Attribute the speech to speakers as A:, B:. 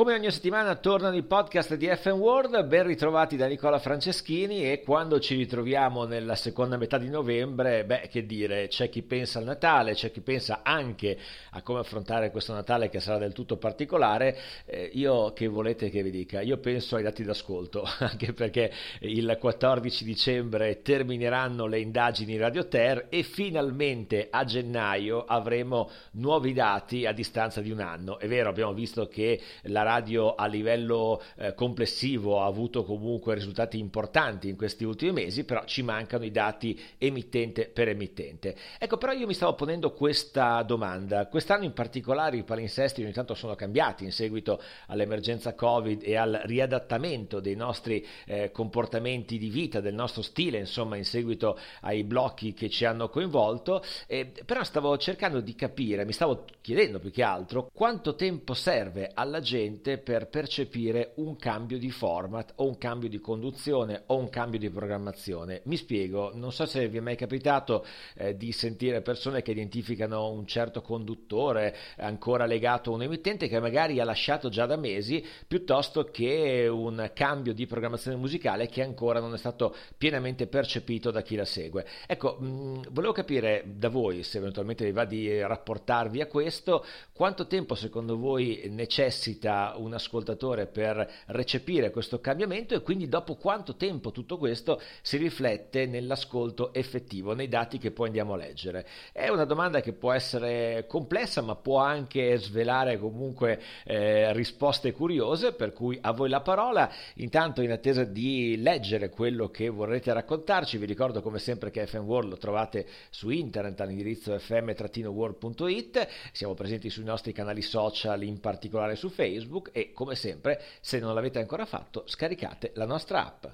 A: Come ogni settimana tornano i podcast di FM World, ben ritrovati da Nicola Franceschini e quando ci ritroviamo nella seconda metà di novembre, beh, che dire, c'è chi pensa al Natale, c'è chi pensa anche a come affrontare questo Natale che sarà del tutto particolare. Eh, io che volete che vi dica? Io penso ai dati d'ascolto, anche perché il 14 dicembre termineranno le indagini Radio Ter e finalmente a gennaio avremo nuovi dati a distanza di un anno. È vero, abbiamo visto che la radio a livello eh, complessivo ha avuto comunque risultati importanti in questi ultimi mesi, però ci mancano i dati emittente per emittente. Ecco, però io mi stavo ponendo questa domanda. Quest'anno in particolare i palinsesti ogni tanto sono cambiati in seguito all'emergenza Covid e al riadattamento dei nostri eh, comportamenti di vita, del nostro stile, insomma, in seguito ai blocchi che ci hanno coinvolto. Eh, però stavo cercando di capire, mi stavo chiedendo più che altro, quanto tempo serve alla gente sufficiente per percepire un cambio di format o un cambio di conduzione o un cambio di programmazione. Mi spiego, non so se vi è mai capitato eh, di sentire persone che identificano un certo conduttore ancora legato a un emittente che magari ha lasciato già da mesi piuttosto che un cambio di programmazione musicale che ancora non è stato pienamente percepito da chi la segue. Ecco, mh, mm, volevo capire da voi, se eventualmente vi va di rapportarvi a questo, quanto tempo secondo voi necessita un ascoltatore per recepire questo cambiamento e quindi dopo quanto tempo tutto questo si riflette nell'ascolto effettivo, nei dati che poi andiamo a leggere. È una domanda che può essere complessa ma può anche svelare comunque eh, risposte curiose, per cui a voi la parola. Intanto in attesa di leggere quello che vorrete raccontarci, vi ricordo come sempre che FM World lo trovate su internet all'indirizzo fm-world.it, siamo presenti sui nostri canali social, in particolare su Facebook Facebook e come sempre se non l'avete ancora fatto scaricate la nostra app.